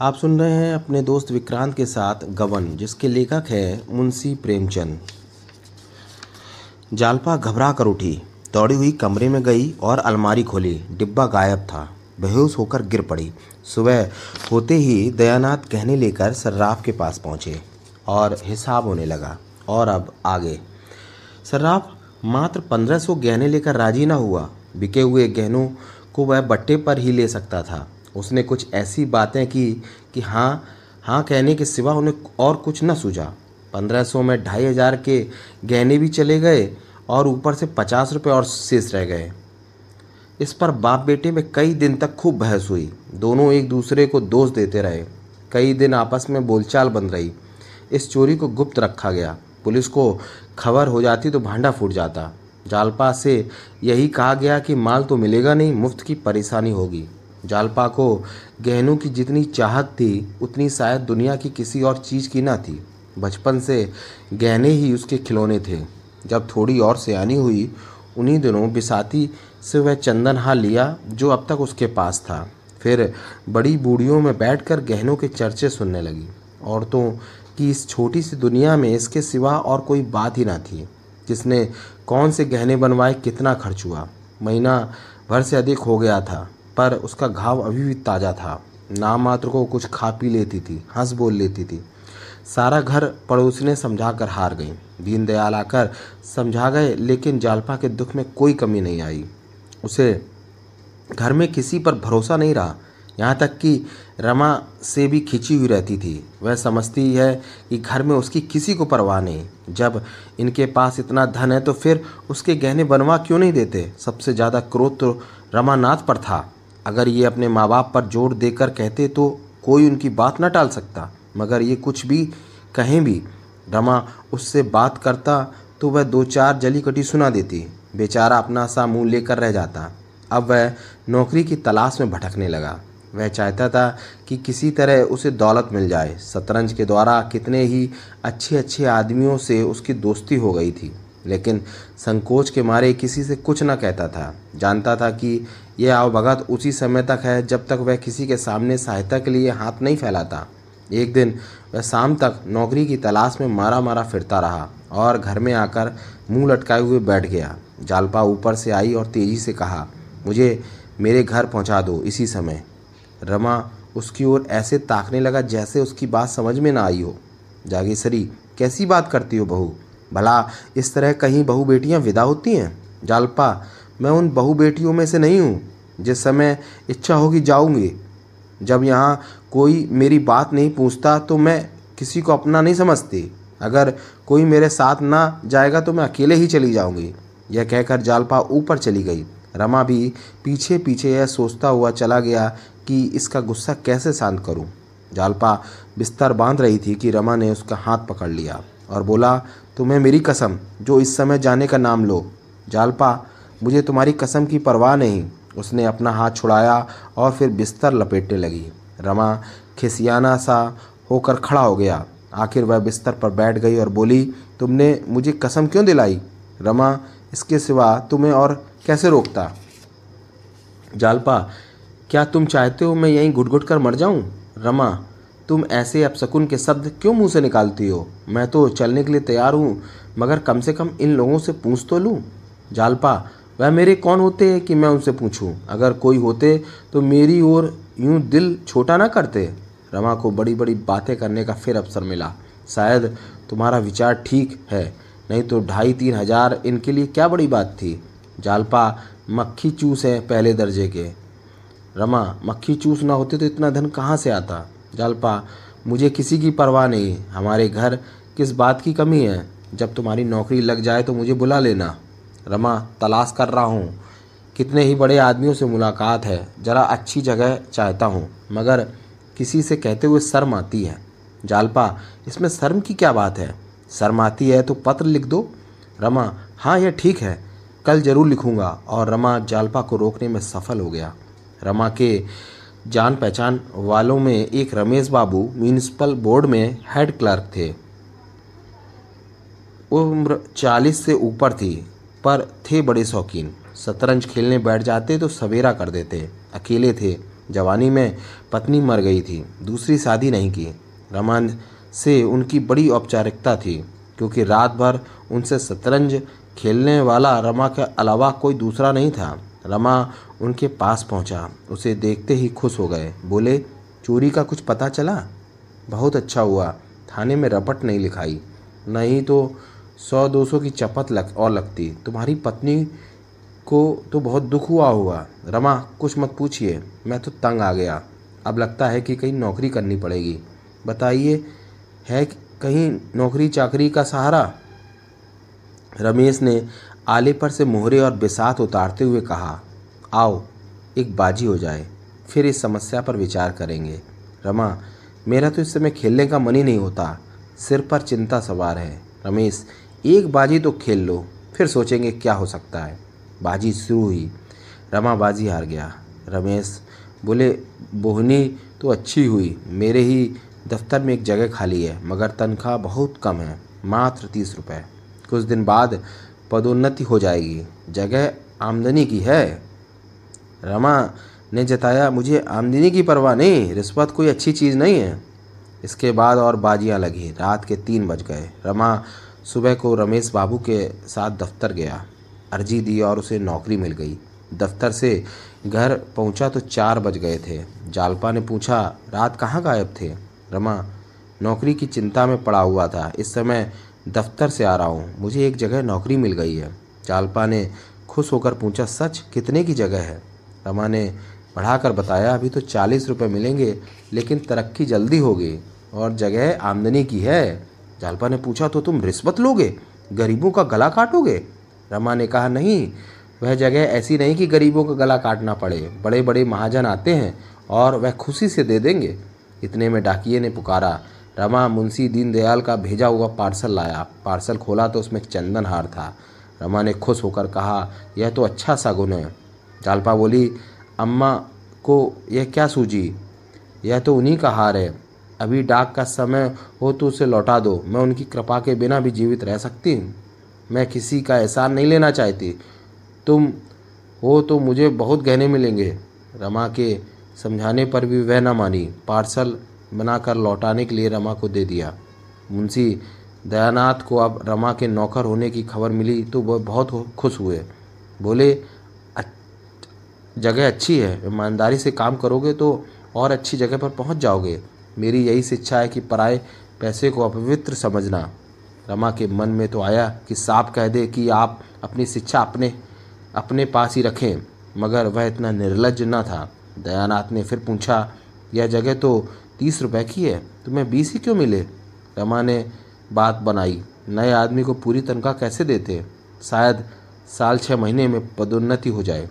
आप सुन रहे हैं अपने दोस्त विक्रांत के साथ गवन, जिसके लेखक है मुंशी प्रेमचंद। जालपा घबरा कर उठी, दौड़ी हुई कमरे में गई और अलमारी खोली। डिब्बा गायब था, बेहोश होकर गिर पड़ी। सुबह होते ही दयानाथ कहने लेकर सर्राफ के पास पहुँचे और हिसाब होने लगा, और अब आगे। सर्राफ, मात्र पंद्रह सौ गहने लेकर राज़ी न हुआ। बिके हुए गहनों को वह बट्टे पर ही ले सकता था। उसने कुछ ऐसी बातें की कि हाँ हाँ कहने के सिवा उन्हें और कुछ न सूझा। पंद्रह सौ में ढाई हज़ार के गहने भी चले गए और ऊपर से पचास रुपये और शेष रह गए। इस पर बाप बेटे में कई दिन तक खूब बहस हुई। दोनों एक दूसरे को दोष देते रहे। कई दिन आपस में बोलचाल बन रही। इस चोरी को गुप्त रखा गया। पुलिस को खबर हो जाती तो भांडा फूट जाता। जालपा से यही कहा गया कि माल तो मिलेगा नहीं, मुफ़्त की परेशानी होगी। जालपा को गहनों की जितनी चाहत थी, उतनी शायद दुनिया की किसी और चीज़ की ना थी। बचपन से गहने ही उसके खिलौने थे। जब थोड़ी और सियानी हुई, उन्हीं दिनों बिसाती से वह चंदन हार लिया, जो अब तक उसके पास था। फिर बड़ी बूढ़ियों में बैठकर गहनों के चर्चे सुनने लगी। औरतों की इस छोटी सी दुनिया में इसके सिवा और कोई बात ही ना थी, जिसने कौन से गहने बनवाए, कितना खर्च हुआ। महीना भर से अधिक हो गया था। पर उसका घाव अभी भी ताज़ा था। नाम मात्र को कुछ खा पी लेती थी, हंस बोल लेती थी। सारा घर पड़ोसने समझा कर हार गई। दीनदयाल आकर समझा गए, लेकिन जालपा के दुख में कोई कमी नहीं आई। उसे घर में किसी पर भरोसा नहीं रहा। यहाँ तक कि रमा से भी खिंची हुई रहती थी। वह समझती है कि घर में उसकी किसी को परवाह नहीं। जब इनके पास इतना धन है तो फिर उसके गहने बनवा क्यों नहीं देते? सबसे ज़्यादा क्रोध तो रमानाथ पर था। अगर ये अपने माँ बाप पर ज़ोर देकर कहते तो कोई उनकी बात न टाल सकता। मगर ये कुछ भी कहें भी, रमा उससे बात करता तो वह दो चार जली कटी सुना देती। बेचारा अपना सा मुँह लेकर रह जाता। अब वह नौकरी की तलाश में भटकने लगा। वह चाहता था कि किसी तरह उसे दौलत मिल जाए। शतरंज के द्वारा कितने ही अच्छे अच्छे आदमियों से उसकी दोस्ती हो गई थी। लेकिन संकोच के मारे किसी से कुछ न कहता था। जानता था कि यह आवभगत उसी समय तक है जब तक वह किसी के सामने सहायता के लिए हाथ नहीं फैलाता। एक दिन वह शाम तक नौकरी की तलाश में मारा मारा फिरता रहा और घर में आकर मुँह लटकाए हुए बैठ गया। जालपा ऊपर से आई और तेज़ी से कहा, मुझे मेरे घर पहुँचा दो इसी समय रमा उसकी ओर ऐसे ताकने लगा जैसे उसकी बात समझ में ना आई हो। जागेश्वरी, कैसी बात करती हो बहू? भला इस तरह कहीं बहू बेटियाँ विदा होती हैं? जालपा मैं उन बहु बेटियों में से नहीं हूँ, जिस समय इच्छा होगी जाऊँगी। जब यहाँ कोई मेरी बात नहीं पूछता तो मैं किसी को अपना नहीं समझती। अगर कोई मेरे साथ ना जाएगा तो मैं अकेले ही चली जाऊँगी। यह कहकर जालपा ऊपर चली गई। रमा भी पीछे पीछे यह सोचता हुआ चला गया कि इसका गुस्सा कैसे शांत करूँ। जालपा बिस्तर बाँध रही थी कि रमा ने उसका हाथ पकड़ लिया और बोला, तुम्हें मेरी कसम, जो इस समय जाने का नाम लो। जालपा मुझे तुम्हारी कसम की परवाह नहीं। उसने अपना हाथ छुड़ाया और फिर बिस्तर लपेटने लगी। रमा खिसियाना सा होकर खड़ा हो गया। आखिर वह बिस्तर पर बैठ गई और बोली, तुमने मुझे कसम क्यों दिलाई? रमा, इसके सिवा तुम्हें और कैसे रोकता? जालपा, क्या तुम चाहते हो मैं यहीं घुट घुट कर मर जाऊँ? रमा, तुम ऐसे अपशकुन के शब्द क्यों मुँह से निकालती हो? मैं तो चलने के लिए तैयार हूँ, मगर कम से कम इन लोगों से पूछ तो लूँ। जालपा वह मेरे कौन होते हैं कि मैं उनसे पूछूँ? अगर कोई होते तो मेरी ओर यूँ दिल छोटा ना करते। रमा को बड़ी बड़ी बातें करने का फिर अवसर मिला। शायद तुम्हारा विचार ठीक है, नहीं तो ढाई तीन हज़ार इनके लिए क्या बड़ी बात थी? जालपा मक्खी चूस है पहले दर्जे के। रमा, मक्खी चूस ना होते तो इतना धन कहाँ से आता? जालपा, मुझे किसी की परवाह नहीं। हमारे घर किस बात की कमी है? जब तुम्हारी नौकरी लग जाए तो मुझे बुला लेना। रमा, तलाश कर रहा हूँ। कितने ही बड़े आदमियों से मुलाकात है, ज़रा अच्छी जगह चाहता हूँ, मगर किसी से कहते हुए शर्म आती है। जालपा, इसमें शर्म की क्या बात है? शर्म आती है तो पत्र लिख दो। रमा हाँ यह ठीक है, कल ज़रूर लिखूँगा, और रमा जालपा को रोकने में सफल हो गया। रमा के जान पहचान वालों में एक रमेश बाबू म्यूनिसिपल बोर्ड में हेड क्लर्क थे। उम्र चालीस से ऊपर थी। पर थे बड़े शौकीन। शतरंज खेलने बैठ जाते तो सवेरा कर देते। अकेले थे। जवानी में पत्नी मर गई थी। दूसरी शादी नहीं की। रमा से उनकी बड़ी औपचारिकता थी, क्योंकि रात भर उनसे शतरंज खेलने वाला रमा के अलावा कोई दूसरा नहीं था। रमा उनके पास पहुँचा। उसे देखते ही खुश हो गए। बोले, चोरी का कुछ पता चला? बहुत अच्छा हुआ। थाने में रपट नहीं लिखाई। नहीं तो सौ, दो सौ की चपत लग, और लगती। तुम्हारी पत्नी को तो बहुत दुख हुआ होगा। रमा, कुछ मत पूछिए। मैं तो तंग आ गया। अब लगता है कि कहीं नौकरी करनी पड़ेगी। बताइए, है कहीं नौकरी चाकरी का सहारा? रमेश ने आले पर से मोहरे और बिसात उतारते हुए कहा, आओ, एक बाजी हो जाए। फिर इस समस्या पर विचार करेंगे। रमा, मेरा तो इस समय खेलने का मन ही नहीं होता। सिर पर चिंता सवार है। रमेश एक बाजी तो खेल लो, फिर सोचेंगे क्या हो सकता है। बाजी शुरू हुई। रमा बाजी हार गया। रमेश बोले, बोहनी तो अच्छी हुई। मेरे ही दफ्तर में एक जगह खाली है, मगर तनख्वाह बहुत कम है, मात्र तीस रुपये कुछ दिन बाद पदोन्नति हो जाएगी। जगह आमदनी की है? रमा ने जताया, मुझे आमदनी की परवाह नहीं, रिश्वत कोई अच्छी चीज़ नहीं है। इसके बाद और बाजियाँ लगी। रात के तीन बज गए। रमा सुबह को रमेश बाबू के साथ दफ्तर गया। अर्जी दी और उसे नौकरी मिल गई। दफ्तर से घर पहुँचा तो चार बज गए थे। जालपा ने पूछा, रात कहाँ गायब थे? रमा, नौकरी की चिंता में पड़ा हुआ था। इस समय दफ्तर से आ रहा हूँ। मुझे एक जगह नौकरी मिल गई है। जालपा ने खुश होकर पूछा, सच? कितने की जगह है? रमा ने बढ़ाकर बताया, अभी तो चालीस रुपये मिलेंगे, लेकिन तरक्की जल्दी होगी और जगह आमदनी की है। जालपा ने पूछा तो तुम रिश्वत लोगे? गरीबों का गला काटोगे? रमा ने कहा, नहीं, वह जगह ऐसी नहीं कि गरीबों का गला काटना पड़े। बड़े बड़े महाजन आते हैं और वह खुशी से दे देंगे। इतने में डाकिए ने पुकारा। रमा मुंशी दीनदयाल का भेजा हुआ पार्सल लाया। पार्सल खोला तो उसमें चंदन हार था। रमा ने खुश होकर कहा, यह तो अच्छा सगुन है। जालपा बोली, अम्मा को यह क्या सूझी? यह तो उन्हीं का हार है। अभी डाक का समय हो तो उसे लौटा दो। मैं उनकी कृपा के बिना भी जीवित रह सकती हूँ। मैं किसी का एहसान नहीं लेना चाहती। तुम हो तो मुझे बहुत गहने मिलेंगे। रमा के समझाने पर भी वह न मानी। पार्सल बनाकर लौटाने के लिए रमा को दे दिया। मुंशी दयानाथ को अब रमा के नौकर होने की खबर मिली तो वह बहुत खुश हुए। बोले जगह अच्छी है। ईमानदारी से काम करोगे तो और अच्छी जगह पर पहुँच जाओगे। मेरी यही शिक्षा है कि पराए पैसे को अपवित्र समझना। रमा के मन में तो आया कि साफ़ कह दे कि आप अपनी शिक्षा अपने अपने पास ही रखें, मगर वह इतना निर्लज न था। दयानाथ ने फिर पूछा, यह जगह तो तीस रुपए की है? तुम्हें बीस ही क्यों मिले? रमा ने बात बनाई, नए आदमी को पूरी तनख्वाह कैसे देते? शायद साल छः महीने में पदोन्नति हो जाए।